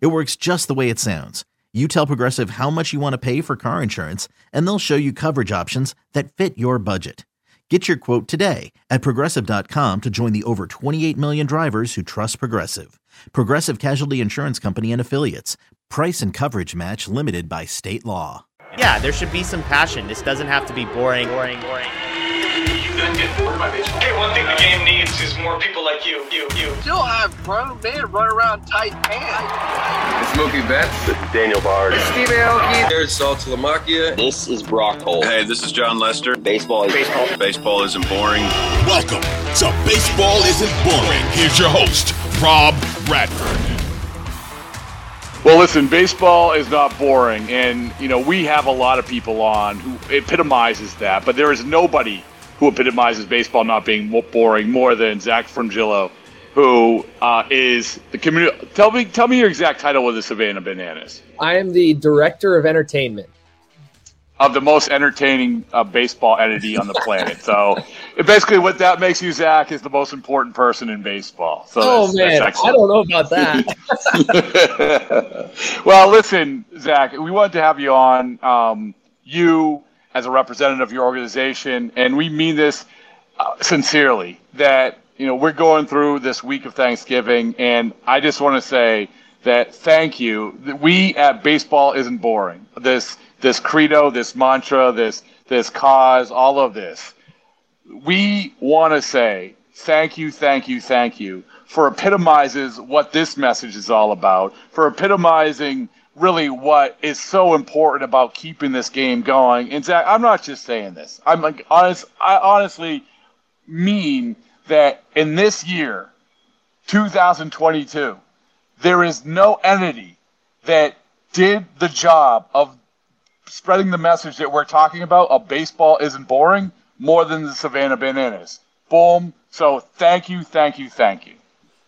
It works just the way it sounds. You tell Progressive how much you want to pay for car insurance, and they'll show you coverage options that fit your budget. Get your quote today at progressive.com to join the over 28 million drivers who trust Progressive. Progressive Casualty Insurance Company and Affiliates. Price and coverage match limited by state law. Yeah, there should be some passion. This doesn't have to be boring, boring, boring. Hey, one thing the game needs is more people like you. You, you. Still have grown men run around tight pants. It's Mookie Betts. This is Daniel Bard. It's Steve Aoki. There's Saltalamacchia. This is Brock Holt. Hey, this is Jon Lester. Baseball is baseball. Baseball isn't boring. Welcome to Baseball Isn't Boring. Here's your host, Rob Bradford. Well, listen, baseball is not boring, and you know we have a lot of people on who epitomizes that, but there is nobody who epitomizes baseball not being boring more than Zack Frongillo, who uh, is the community. Tell me, tell me your exact title with the Savannah Bananas. I am the director of entertainment of the most entertaining uh, baseball entity on the planet. so, basically, what that makes you, Zack, is the most important person in baseball. So oh that's, man, that's I don't know about that. well, listen, Zack, we wanted to have you on. Um, you as a representative of your organization, and we mean this uh, sincerely. That you know we're going through this week of Thanksgiving, and I just want to say that thank you. We at Baseball Isn't Boring. This this credo, this mantra, this this cause, all of this. We want to say thank you, thank you, thank you for epitomizes what this message is all about, for epitomizing really what is so important about keeping this game going. And Zack, I'm not just saying this. I'm like honest. I honestly mean that in this year, 2022, there is no entity that did the job of spreading the message that we're talking about of baseball isn't boring more than the Savannah Bananas. Boom. So thank you, thank you, thank you.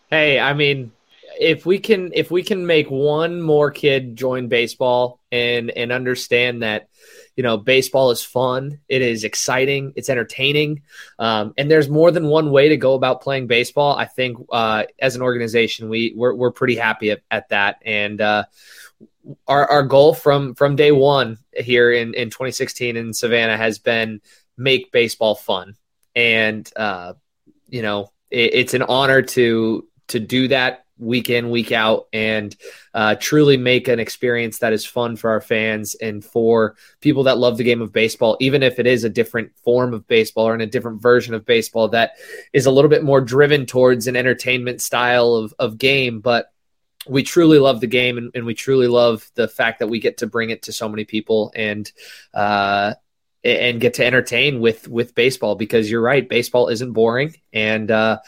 Hey, I mean, if we can if we can make one more kid join baseball and and understand that you know baseball is fun it is exciting it's entertaining um, and there's more than one way to go about playing baseball i think uh, as an organization we we're, we're pretty happy at, at that. And uh, our, our goal from from day one here in, in 2016 in savannah has been make baseball fun. And uh, you know it, it's an honor to to do that week in, week out, and uh, truly make an experience that is fun for our fans and for people that love the game of baseball, even if it is a different form of baseball or in a different version of baseball that is a little bit more driven towards an entertainment style of, of game. But we truly love the game and, and, we truly love the fact that we get to bring it to so many people and uh, and get to entertain with with baseball because you're right baseball isn't boring and uh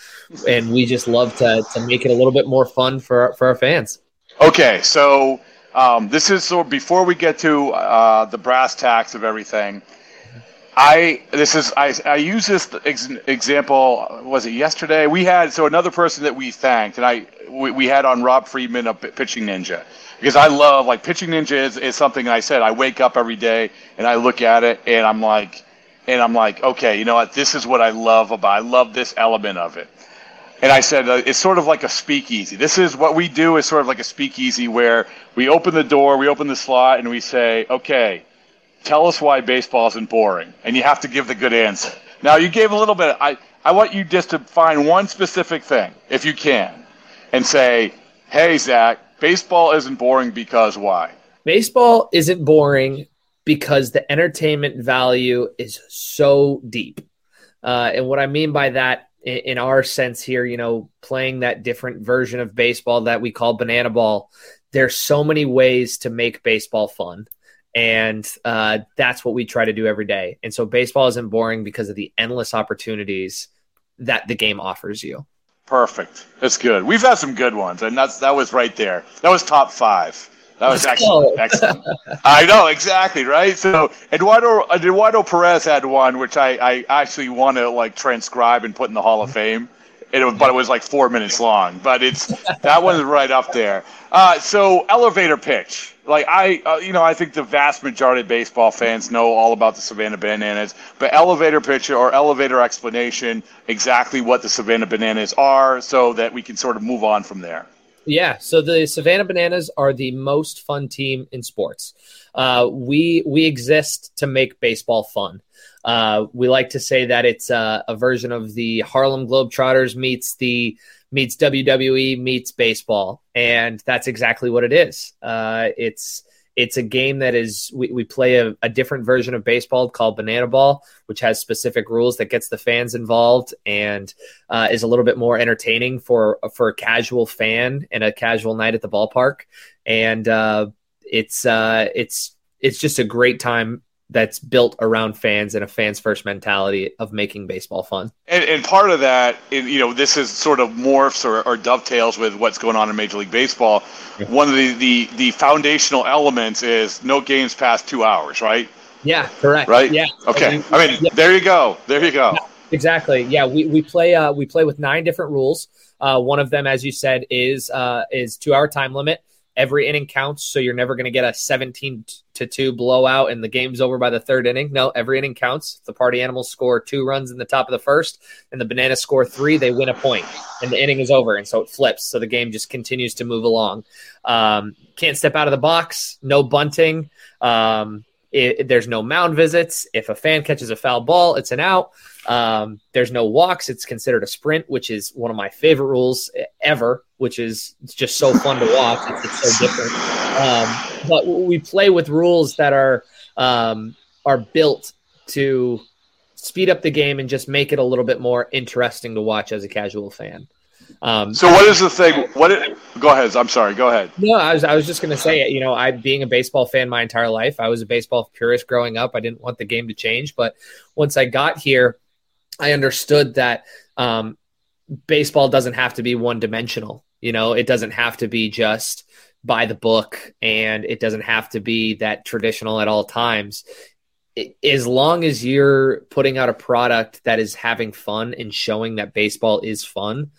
and we just love to to make it a little bit more fun for for our fans. Okay so um this is so before we get to uh the brass tacks of everything I this is I, I use this ex- example was it yesterday? We had so another person that we thanked and I we, we had on Rob Friedman of Pitching Ninja because I love like pitching ninja is, is something I said I wake up every day and I look at it and I'm like and I'm like okay you know what? This is what I love about I love this element of it. And I said uh, it's sort of like a speakeasy. This is what we do is sort of like a speakeasy where we open the door we open the slot and we say okay tell us why baseball isn't boring. And you have to give the good answer. Now you gave a little bit I I want you just to find one specific thing if you can and say hey Zack baseball isn't boring because why? Baseball isn't boring because the entertainment value is so deep. Uh, and what I mean by that, in, in, our sense here, you know, playing that different version of baseball that we call banana ball, there's so many ways to make baseball fun. And uh, that's what we try to do every day. And so baseball isn't boring because of the endless opportunities that the game offers you. Perfect. That's good. We've had some good ones, and that's that was right there. That was top five. That was excellent. excellent. I know exactly right. So Eduardo Eduardo Perez had one, which I, I actually want to like transcribe and put in the Hall of Fame. It was, but it was like four minutes long. But it's that one's right up there. Uh, so elevator pitch. Like I, uh, you know, I think the vast majority of baseball fans know all about the Savannah Bananas. But elevator pitch or elevator explanation, exactly what the Savannah Bananas are, so that we can sort of move on from there. Yeah, so the Savannah Bananas are the most fun team in sports. Uh, we we exist to make baseball fun. Uh, we like to say that it's uh, a version of the Harlem Globetrotters meets the meets WWE meets baseball, and that's exactly what it is. Uh, it's it's a game that is we, we play a, a, different version of baseball called banana ball which has specific rules that gets the fans involved and uh, is a little bit more entertaining for for a casual fan and a casual night at the ballpark and uh, it's uh, it's it's just a great time that's built around fans and a fans first mentality of making baseball fun. And, and part of that, you know, this is sort of morphs or, or, dovetails with what's going on in Major League Baseball. One of the, the, the foundational elements is no games past two hours, right? Yeah, correct. Right? Yeah. Okay. I mean, I mean yeah. there you go. There you go. Yeah, exactly. Yeah, we, we play uh, we play with nine different rules. Uh, one of them, as you said, is uh, is two hour time limit every inning counts. So you're never going to get a 17 to 2 blowout and the game's over by the third inning. No, every inning counts. If the party animals score two runs in the top of the first and the bananas score three, they win a point and the inning is over. And so it flips. So the game just continues to move along. Um, can't step out of the box, no bunting. Um, it, there's no mound visits. If a fan catches a foul ball, it's an out. Um, there's no walks. It's considered a sprint, which is one of my favorite rules ever, which is just so fun to watch. It's, it's so different. Um, but we play with rules that are um, are built to speed up the game and just make it a little bit more interesting to watch as a casual fan. Um, so what is the thing? What? It, go ahead. I'm sorry. Go ahead. No, I was I was just going to say, you know, I being a baseball fan my entire life, I was a baseball purist growing up. I didn't want the game to change, but once I got here, I understood that um, baseball doesn't have to be one dimensional. You know, it doesn't have to be just by the book, and it doesn't have to be that traditional at all times. It, as long as you're putting out a product that is having fun and showing that baseball is fun,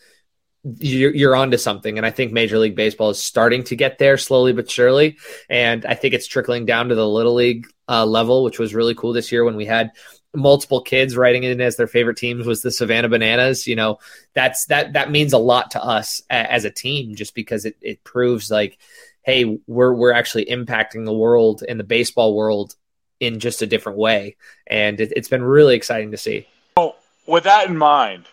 you're, you're onto something. And I think Major League Baseball is starting to get there slowly but surely. And I think it's trickling down to the little league uh, level, which was really cool this year when we had multiple kids writing in as their favorite teams was the Savannah Bananas. You know, that's that that means a lot to us a, as a team, just because it, it proves like, hey, we're we're actually impacting the world and the baseball world in just a different way, and it, it's been really exciting to see. Well, with that in mind,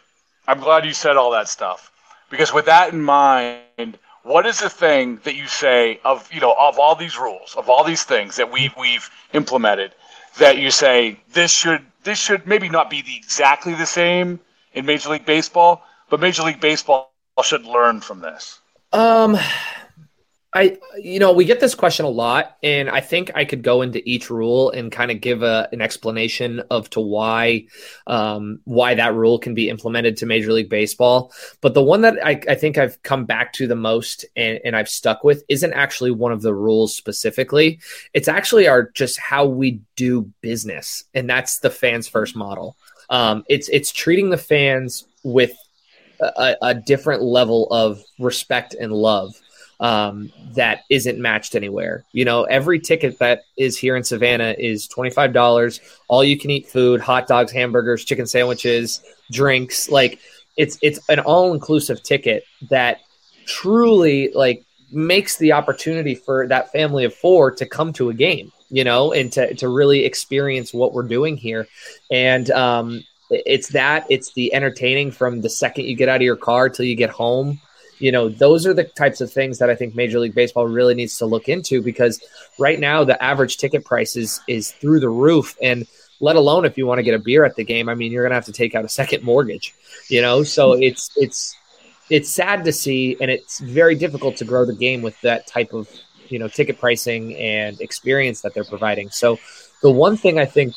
I'm glad you said all that stuff because with that in mind, what is the thing that you say of you know of all these rules, of all these things that we've we've implemented, that you say this should this should maybe not be the, exactly the same in Major League Baseball, but Major League Baseball should learn from this. Um, I, you know, we get this question a lot, and I think I could go into each rule and kind of give a, an explanation of to why, um, why that rule can be implemented to Major League Baseball. But the one that I, I think I've come back to the most and, and I've stuck with isn't actually one of the rules specifically. It's actually our just how we do business, and that's the fans first model. Um, it's it's treating the fans with a, a different level of respect and love um, that isn't matched anywhere. You know, every ticket that is here in Savannah is $25, all you can eat food, hot dogs, hamburgers, chicken sandwiches, drinks. Like it's it's an all-inclusive ticket that truly like makes the opportunity for that family of four to come to a game, you know, and to to really experience what we're doing here. And um it's that, it's the entertaining from the second you get out of your car till you get home you know, those are the types of things that I think Major League Baseball really needs to look into because right now the average ticket price is is through the roof and let alone if you want to get a beer at the game, I mean, you're going to have to take out a second mortgage, you know? So it's it's it's sad to see and it's very difficult to grow the game with that type of, you know, ticket pricing and experience that they're providing. So the one thing I think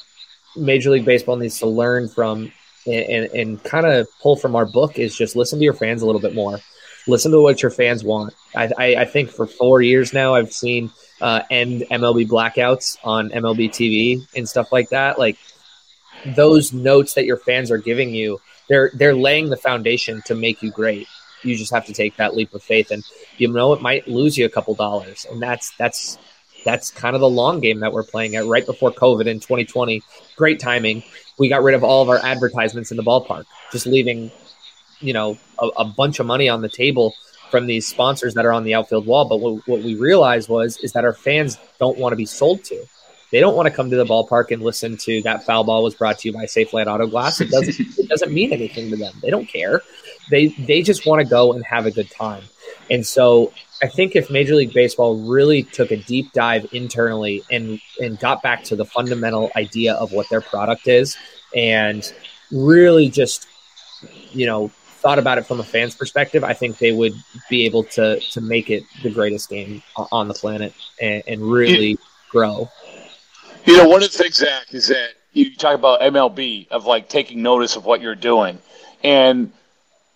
Major League Baseball needs to learn from and, and, and kind of pull from our book is just listen to your fans a little bit more. Listen to what your fans want. I, I, I think for four years now, I've seen uh, end MLB blackouts on MLB TV and stuff like that. Like those notes that your fans are giving you, they're they're laying the foundation to make you great. You just have to take that leap of faith, and you know it might lose you a couple dollars, and that's that's that's kind of the long game that we're playing at right before COVID in 2020. Great timing. We got rid of all of our advertisements in the ballpark, just leaving, you know, a, a bunch of money on the table from these sponsors that are on the outfield wall. But what, what we realized was is that our fans don't want to be sold to. They don't want to come to the ballpark and listen to that foul ball was brought to you by Safelite Auto Glass. It doesn't it doesn't mean anything to them. They don't care. They they just want to go and have a good time. And so I think if Major League Baseball really took a deep dive internally and and got back to the fundamental idea of what their product is and really just you know thought about it from a fan's perspective, I think they would be able to to make it the greatest game on the planet and, and really you, grow. You know, one of the things, Zack, is that you talk about MLB of like taking notice of what you're doing, and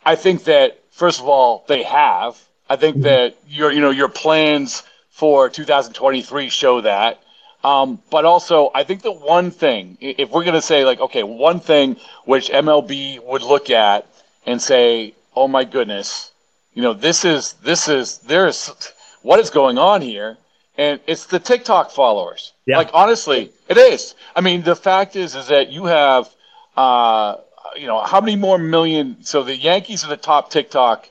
I think that first of all they have I think mm-hmm. that your you know your plans for 2023 show that. Um, but also, I think the one thing, if we're going to say like, okay, one thing which MLB would look at and say, oh my goodness, you know, this is this is there's what is going on here, and it's the TikTok followers. Yeah. Like honestly, it is. I mean, the fact is, is that you have, uh, you know, how many more million? So the Yankees are the top TikTok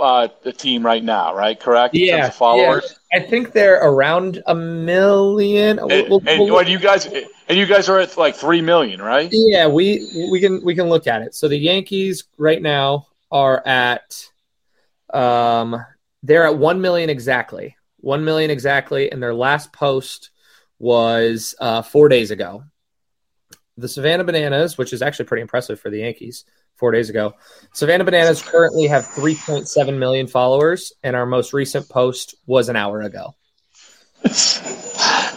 uh, the team right now, right? Correct? Yeah. followers. Yeah. I think they're around a million. And, we'll, and, we'll, and, you guys, and you guys are at like three million, right? Yeah, we we can we can look at it. So the Yankees right now are at, um, they're at one million exactly, one million exactly, and their last post was uh, four days ago. The Savannah Bananas, which is actually pretty impressive for the Yankees, four days ago. Savannah Bananas currently have 3.7 million followers, and our most recent post was an hour ago. It's,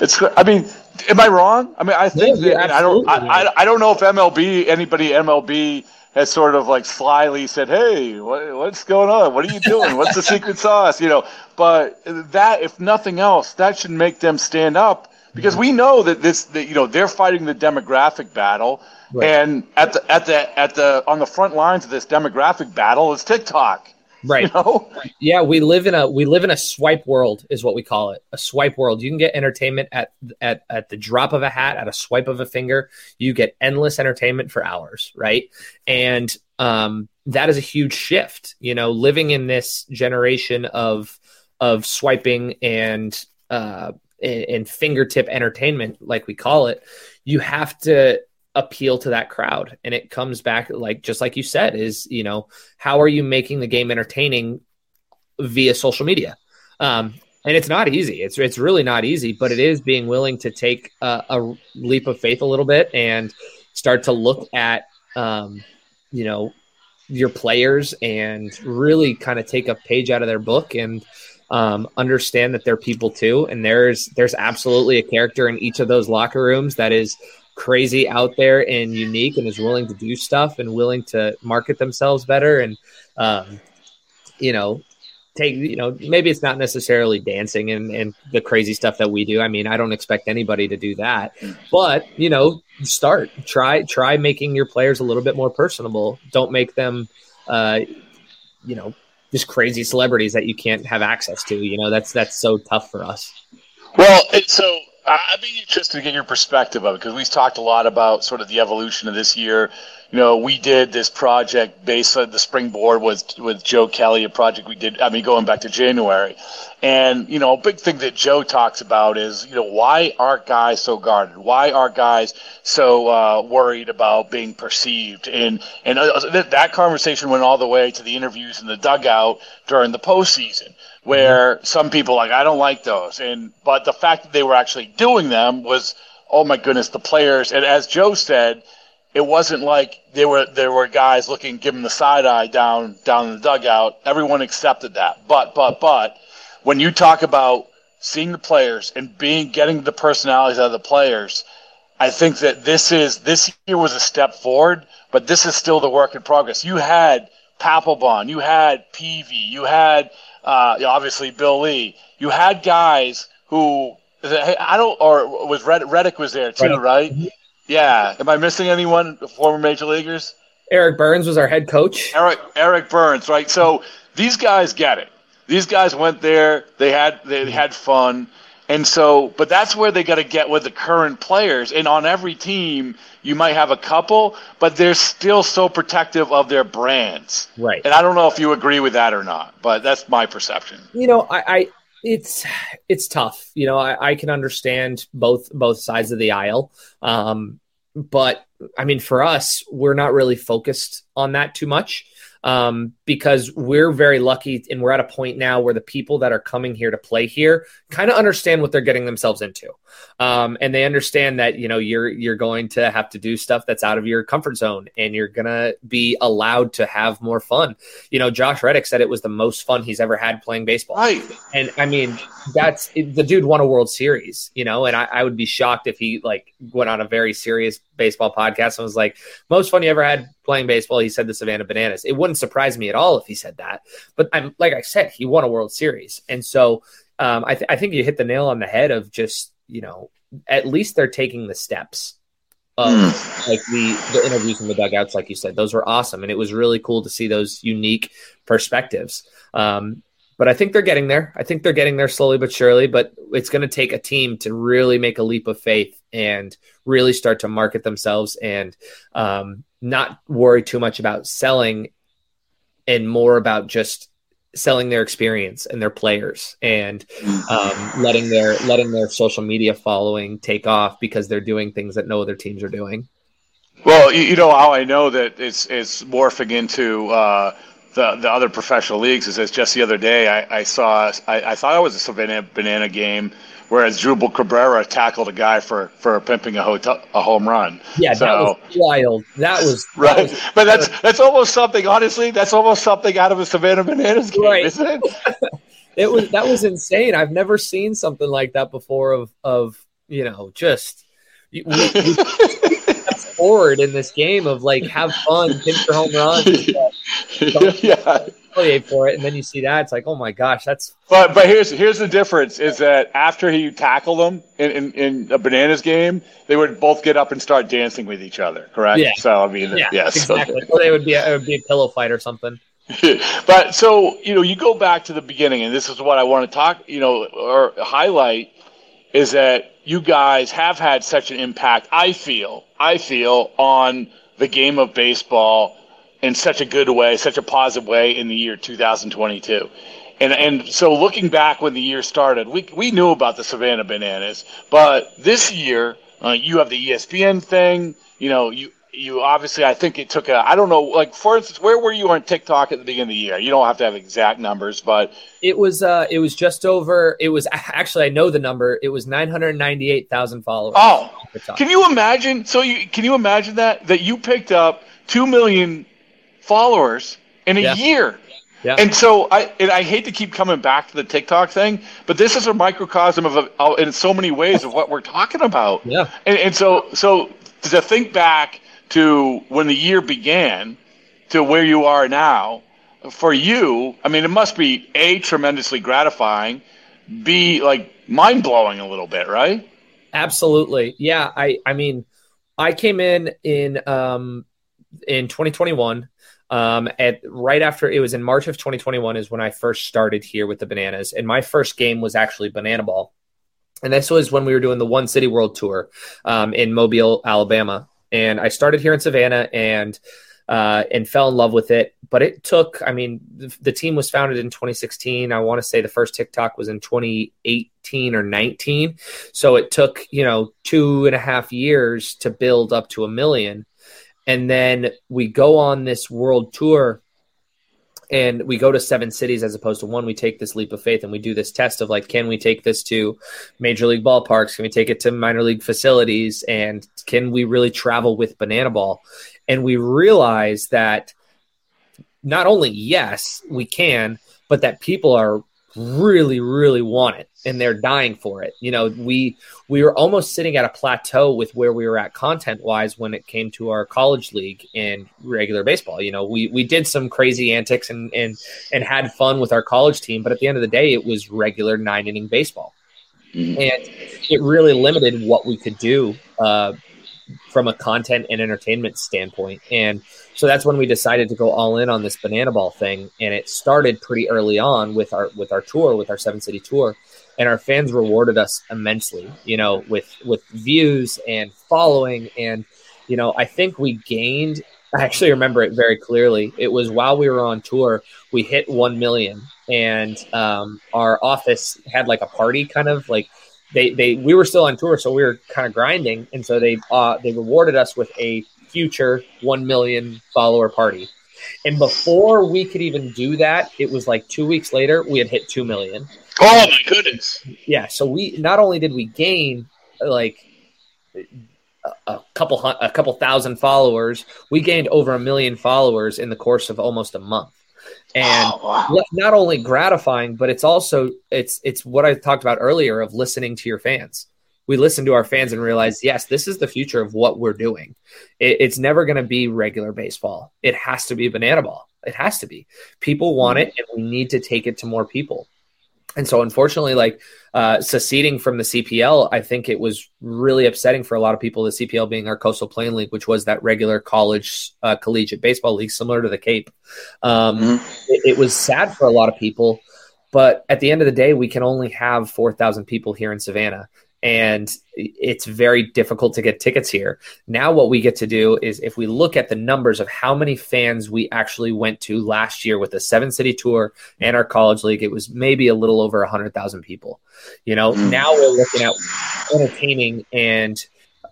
it's I mean, am I wrong? I mean, I think yeah, that, I don't, I, I, don't know if MLB, anybody MLB has sort of like slyly said, "Hey, what, what's going on? What are you doing? What's the secret sauce?" You know, but that, if nothing else, that should make them stand up because we know that this, that, you know, they're fighting the demographic battle. Right. And at the at the at the on the front lines of this demographic battle is TikTok. Right. You know? Yeah, we live in a we live in a swipe world is what we call it. A swipe world. You can get entertainment at at at the drop of a hat, at a swipe of a finger. You get endless entertainment for hours, right? And um, that is a huge shift. You know, living in this generation of of swiping and uh, and fingertip entertainment, like we call it, you have to appeal to that crowd. And it comes back like just like you said is you know how are you making the game entertaining via social media? Um, and it's not easy. It's it's really not easy but it is being willing to take a, a leap of faith a little bit and start to look at um, you know your players and really kind of take a page out of their book and um, understand that they're people too. And there's there's absolutely a character in each of those locker rooms that is crazy out there and unique and is willing to do stuff and willing to market themselves better and um, you know take you know maybe it's not necessarily dancing and, and the crazy stuff that we do. I mean i don't expect anybody to do that but you know start try try making your players a little bit more personable. Don't make them uh, you know just crazy celebrities that you can't have access to you know that's that's so tough for us. Well so I'd be interested to get your perspective of it because we've talked a lot about sort of the evolution of this year. You know, we did this project based on the springboard was with Joe Kelly, a project we did, I mean, going back to January. And, you know, a big thing that Joe talks about is, you know, why are guys so guarded? Why are guys so uh, worried about being perceived? And, and uh, that conversation went all the way to the interviews in the dugout during the postseason where mm-hmm. some people like I don't like those, and but the fact that they were actually doing them was oh my goodness, the players. And as Joe said, it wasn't like there were there were guys looking giving the side eye down down in the dugout. Everyone accepted that. But but but when you talk about seeing the players and being getting the personalities out of the players, I think that this is this year was a step forward, but this is still the work in progress. You had Papelbon, you had Peavy, you had uh, obviously Bill Lee, you had guys who I don't or was Red, Reddick was there too, Reddick. right? Yeah. Am I missing anyone? Former major leaguers? Eric Byrnes was our head coach. Eric Eric Byrnes, right? So these guys get it. These guys went there. They had they had fun, and so but that's where they got to get with the current players. And on every team, you might have a couple, but they're still so protective of their brands. Right. And I don't know if you agree with that or not, but that's my perception. You know, I, I it's it's tough. You know, I, I, can understand both both sides of the aisle. Um, but I mean, for us, we're not really focused on that too much um, because we're very lucky and we're at a point now where the people that are coming here to play here kind of understand what they're getting themselves into. Um, and they understand that, you know, you're, you're going to have to do stuff that's out of your comfort zone and you're going to be allowed to have more fun. You know, Josh Reddick said it was the most fun he's ever had playing baseball. Right. And I mean, that's the dude won a World Series, you know, and I, I would be shocked if he like went on a very serious baseball podcast and was like, most fun you ever had playing baseball. He said the Savannah Bananas. It wouldn't surprise me at all if he said that. But I'm like I said, he won a World Series, and so um, I, th- I think you hit the nail on the head of just you know at least they're taking the steps of hmm. like the the interviews in the dugouts, like you said, those were awesome, and it was really cool to see those unique perspectives. Um, but I think they're getting there. I think they're getting there slowly but surely. But it's going to take a team to really make a leap of faith and really start to market themselves and um, not worry too much about selling and more about just selling their experience and their players and um, letting their letting their social media following take off because they're doing things that no other teams are doing. Well, you, know how I know that it's it's morphing into uh, the the other professional leagues is, just the other day I, I saw I, I thought it was a Banana game whereas Jubal Cabrera tackled a guy for for pimping a hotel, a home run. Yeah, so, that was wild. That was right, that was, but that's that's almost something. Honestly, that's almost something out of a Savannah Bananas game, right. isn't it? it was that was insane. I've never seen something like that before. Of of you know just. We, we, forward in this game of like have fun, hit your home runs. yeah for it, and then you see that it's like, oh my gosh, that's. But but here's here's the difference: is that after he tackled them in, in, in a bananas game, they would both get up and start dancing with each other. Correct? Yeah. So I mean, yeah, yes, exactly. Or they would be a, it would be a pillow fight or something. but so you know, you go back to the beginning, and this is what I want to talk, you know, or highlight is that you guys have had such an impact. I feel, I feel on the game of baseball in such a good way, such a positive way in the year 2022. And and so looking back when the year started, we we knew about the Savannah Bananas, but this year uh, you have the ESPN thing. You know, you you obviously I think it took a I don't know like for instance where were you on TikTok at the beginning of the year? You don't have to have exact numbers, but it was uh it was just over. It was actually I know the number. It was nine hundred ninety eight thousand followers. Oh, can you imagine? So you can you imagine that that you picked up two million followers in a yeah. year. Yeah. And so I and I hate to keep coming back to the TikTok thing, but this is a microcosm of a, in so many ways of what we're talking about. Yeah. And, and so so to think back to when the year began to where you are now, for you, I mean, it must be a tremendously gratifying, b like mind blowing a little bit, right? Absolutely. Yeah. I I mean, I came in in um in 2021 um, at right after it was in March of 2021 is when I first started here with the Bananas, and my first game was actually Banana Ball, and this was when we were doing the One City World Tour um, in Mobile, Alabama, and I started here in Savannah and uh, and fell in love with it. But it took, I mean, the, the team was founded in 2016. I want to say the first TikTok was in 2018 or 19. So it took, you know, two and a half years to build up to a million. And then we go on this world tour and we go to seven cities as opposed to one. We take this leap of faith and we do this test of like, can we take this to major league ballparks? Can we take it to minor league facilities? And can we really travel with Banana Ball? And we realize that not only, yes, we can, but that people are really, really want it and they're dying for it. You know, we we were almost sitting at a plateau with where we were at content wise when it came to our college league and regular baseball. You know, we we did some crazy antics and and and had fun with our college team, but at the end of the day, it was regular nine inning baseball, mm-hmm. and it really limited what we could do. Uh, from a content and entertainment standpoint. And so that's when we decided to go all in on this banana ball thing. And it started pretty early on with our with our tour, with our seven city tour. And our fans rewarded us immensely, you know, with with views and following. And, you know, I think we gained I actually remember it very clearly. It was while we were on tour, we hit one million and um, our office had like a party kind of like they they we were still on tour, so we were kind of grinding, and so they uh, they rewarded us with a future one million follower party. And before we could even do that, it was like two weeks later we had hit two million. Oh my goodness! Yeah, so we not only did we gain like a couple a couple thousand followers, we gained over a million followers in the course of almost a month and oh, wow. not only gratifying but it's also it's it's what i talked about earlier of listening to your fans. We listen to our fans and realize yes this is the future of what we're doing. It, it's never going to be regular baseball. It has to be banana ball. It has to be. People want mm-hmm. it and we need to take it to more people and so, unfortunately, like uh, seceding from the CPL, I think it was really upsetting for a lot of people. The CPL being our Coastal Plain League, which was that regular college uh, collegiate baseball league, similar to the Cape. Um, mm-hmm. it, it was sad for a lot of people, but at the end of the day, we can only have four thousand people here in Savannah, and it's very difficult to get tickets here. Now, what we get to do is if we look at the numbers of how many fans we actually went to last year with the seven city tour and our college league, it was maybe a little over 100,000 people. You know, mm. now we're looking at entertaining and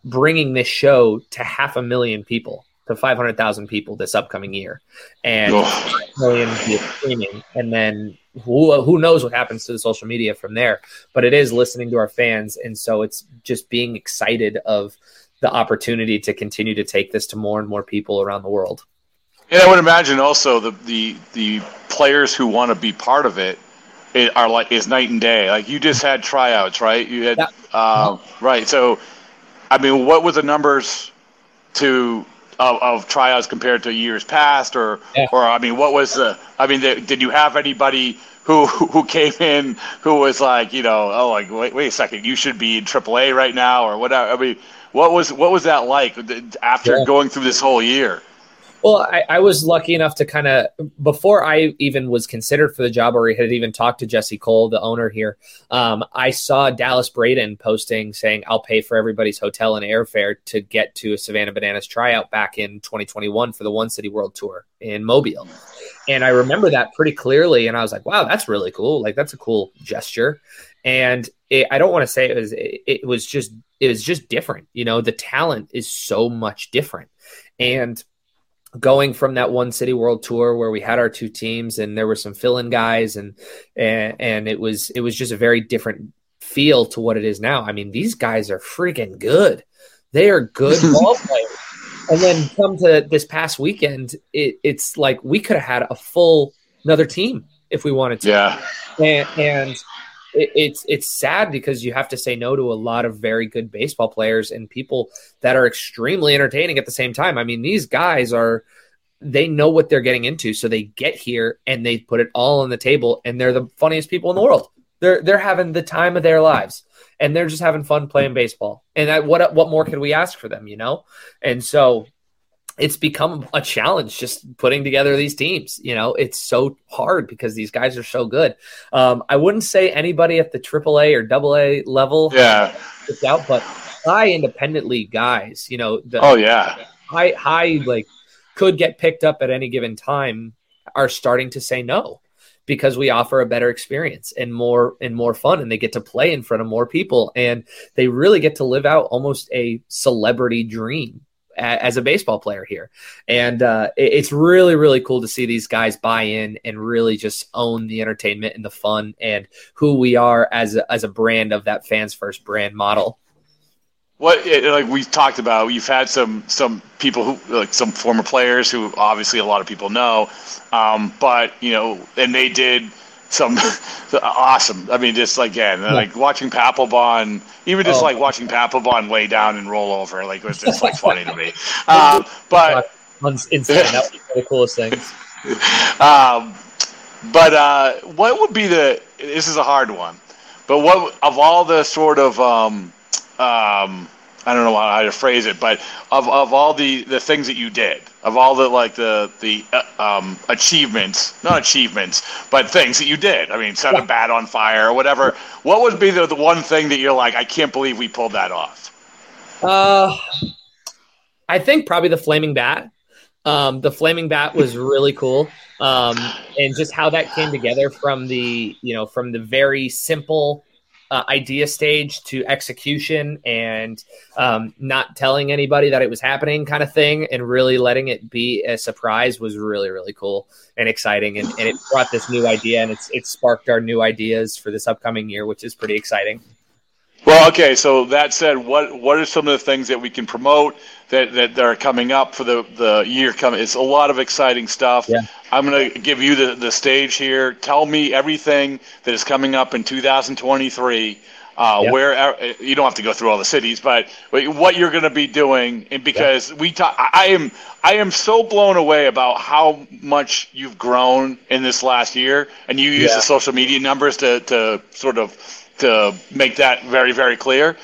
bringing this show to half a million people to 500,000 people this upcoming year and oh. million streaming. And then who, who knows what happens to the social media from there, but it is listening to our fans. And so it's just being excited of the opportunity to continue to take this to more and more people around the world. And I would imagine also the, the, the players who want to be part of it, it are like is night and day. Like you just had tryouts, right? You had, yeah. uh, right. So, I mean, what were the numbers to of, of tryouts compared to years past, or yeah. or I mean, what was the? I mean, the, did you have anybody who who came in who was like, you know, oh, like wait, wait a second, you should be in AAA right now, or whatever? I mean, what was what was that like uh, after yeah. going through this whole year? Well, I, I, was lucky enough to kind of before I even was considered for the job, or had even talked to Jesse Cole, the owner here. Um, I saw Dallas Braden posting saying, "I'll pay for everybody's hotel and airfare to get to a Savannah Bananas tryout back in 2021 for the One City World Tour in Mobile." And I remember that pretty clearly, and I was like, "Wow, that's really cool! Like that's a cool gesture." And it, I don't want to say it was it, it was just it was just different. You know, the talent is so much different, and going from that one city world tour where we had our two teams and there were some fill-in guys and, and and it was it was just a very different feel to what it is now. I mean, these guys are freaking good. They are good ball players. And then come to this past weekend, it, it's like we could have had a full another team if we wanted to. Yeah. And, and it, it's it's sad because you have to say no to a lot of very good baseball players and people that are extremely entertaining at the same time. I mean, these guys are they know what they're getting into, so they get here and they put it all on the table, and they're the funniest people in the world. They're they're having the time of their lives, and they're just having fun playing baseball. And that, what what more could we ask for them, you know? And so it's become a challenge just putting together these teams. You know, it's so hard because these guys are so good. Um, I wouldn't say anybody at the AAA or AA level, yeah, out, but high independent league guys, you know, the oh yeah, high high like could get picked up at any given time are starting to say no because we offer a better experience and more and more fun and they get to play in front of more people and they really get to live out almost a celebrity dream as a baseball player here. And uh, it's really, really cool to see these guys buy in and really just own the entertainment and the fun and who we are as a, as a brand of that fans first brand model. What like we've talked about, you've had some some people who like some former players who obviously a lot of people know, um, but you know, and they did some awesome. I mean, just like again, yeah. like watching Papelbon, even just oh. like watching Papelbon lay down and roll over, like was just like funny to me. Uh, but insane. That was the coolest things. Um, but uh, what would be the? This is a hard one. But what of all the sort of um, um, I don't know how to phrase it, but of, of all the, the things that you did, of all the like the the uh, um, achievements, not achievements, but things that you did. I mean, set a bat on fire or whatever. What would be the, the one thing that you're like, I can't believe we pulled that off? Uh, I think probably the flaming bat. Um, the flaming bat was really cool, um, and just how that came together from the you know from the very simple uh, idea stage to execution and um, not telling anybody that it was happening kind of thing and really letting it be a surprise was really really cool and exciting. And, and it brought this new idea and it's it sparked our new ideas for this upcoming year which is pretty exciting well, okay. So that said, what what are some of the things that we can promote that that, are coming up for the the year coming? It's a lot of exciting stuff. Yeah. I'm going to give you the the stage here. Tell me everything that is coming up in 2023. Uh. Where uh, you don't have to go through all the cities, but what you're going to be doing, and because we talk, I am I am so blown away about how much you've grown in this last year, and you use the social media numbers to to sort of to make that very, very clear.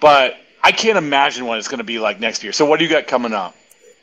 But I can't imagine what it's going to be like next year. So, what do you got coming up?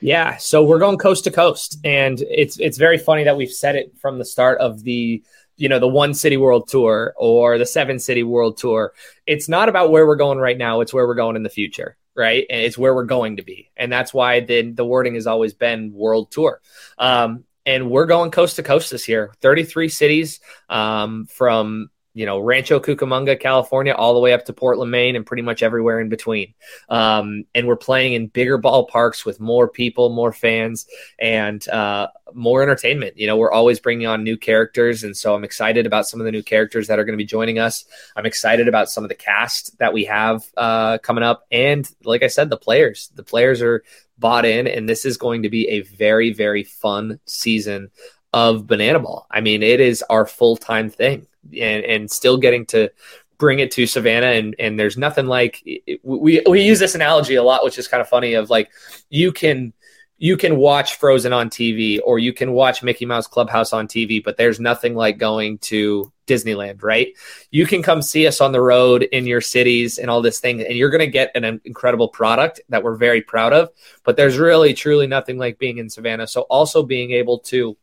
Yeah, so we're going coast to coast, and it's it's very funny that we've said it from the start of the you know the one city world tour or the seven city world tour. It's not about where we're going right now; it's where we're going in the future, right? And it's where we're going to be, and that's why the the wording has always been world tour. Um, and we're going coast to coast this year 33 cities um, from you know, Rancho Cucamonga, California, all the way up to Portland, Maine, and pretty much everywhere in between. Um, and we're playing in bigger ballparks with more people, more fans, and uh, more entertainment. You know, we're always bringing on new characters. And so I'm excited about some of the new characters that are going to be joining us. I'm excited about some of the cast that we have uh, coming up. And like I said, the players, the players are bought in, and this is going to be a very, very fun season of banana ball. I mean, it is our full time thing and, and still getting to bring it to Savannah. And, and there's nothing like we, we use this analogy a lot, which is kind of funny of like, you can, you can watch Frozen on TV or you can watch Mickey Mouse Clubhouse on TV, but there's nothing like going to Disneyland, right? You can come see us on the road in your cities and all this thing, and you're going to get an incredible product that we're very proud of. But there's really, truly nothing like being in Savannah. So also being able to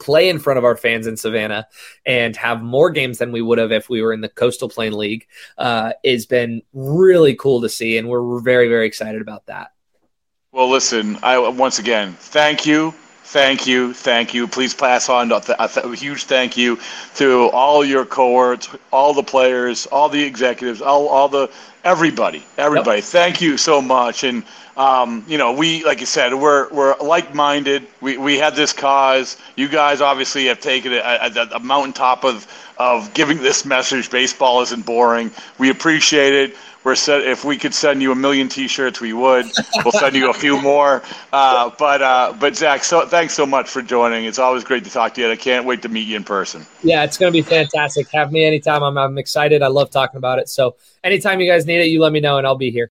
play in front of our fans in Savannah and have more games than we would have if we were in the Coastal Plain League uh, has been really cool to see, and we're very very excited about that. Well, listen, I once again thank you. Thank you, thank you. Please pass on a, a huge thank you to all your cohorts, all the players, all the executives, all, all the everybody, everybody. Yep. Thank you so much, and um, you know, we, like you said, we're, we're like-minded. We, we had this cause. You guys obviously have taken it at a mountaintop of, of giving this message. Baseball isn't boring. We appreciate it. We're set, if we could send you a million T-shirts, we would. We'll send you a few more. Uh, but uh, but Zack, so thanks so much for joining. It's always great to talk to you. And I can't wait to meet you in person. Yeah, it's going to be fantastic. Have me anytime. I'm I'm excited. I love talking about it. So anytime you guys need it, you let me know, and I'll be here.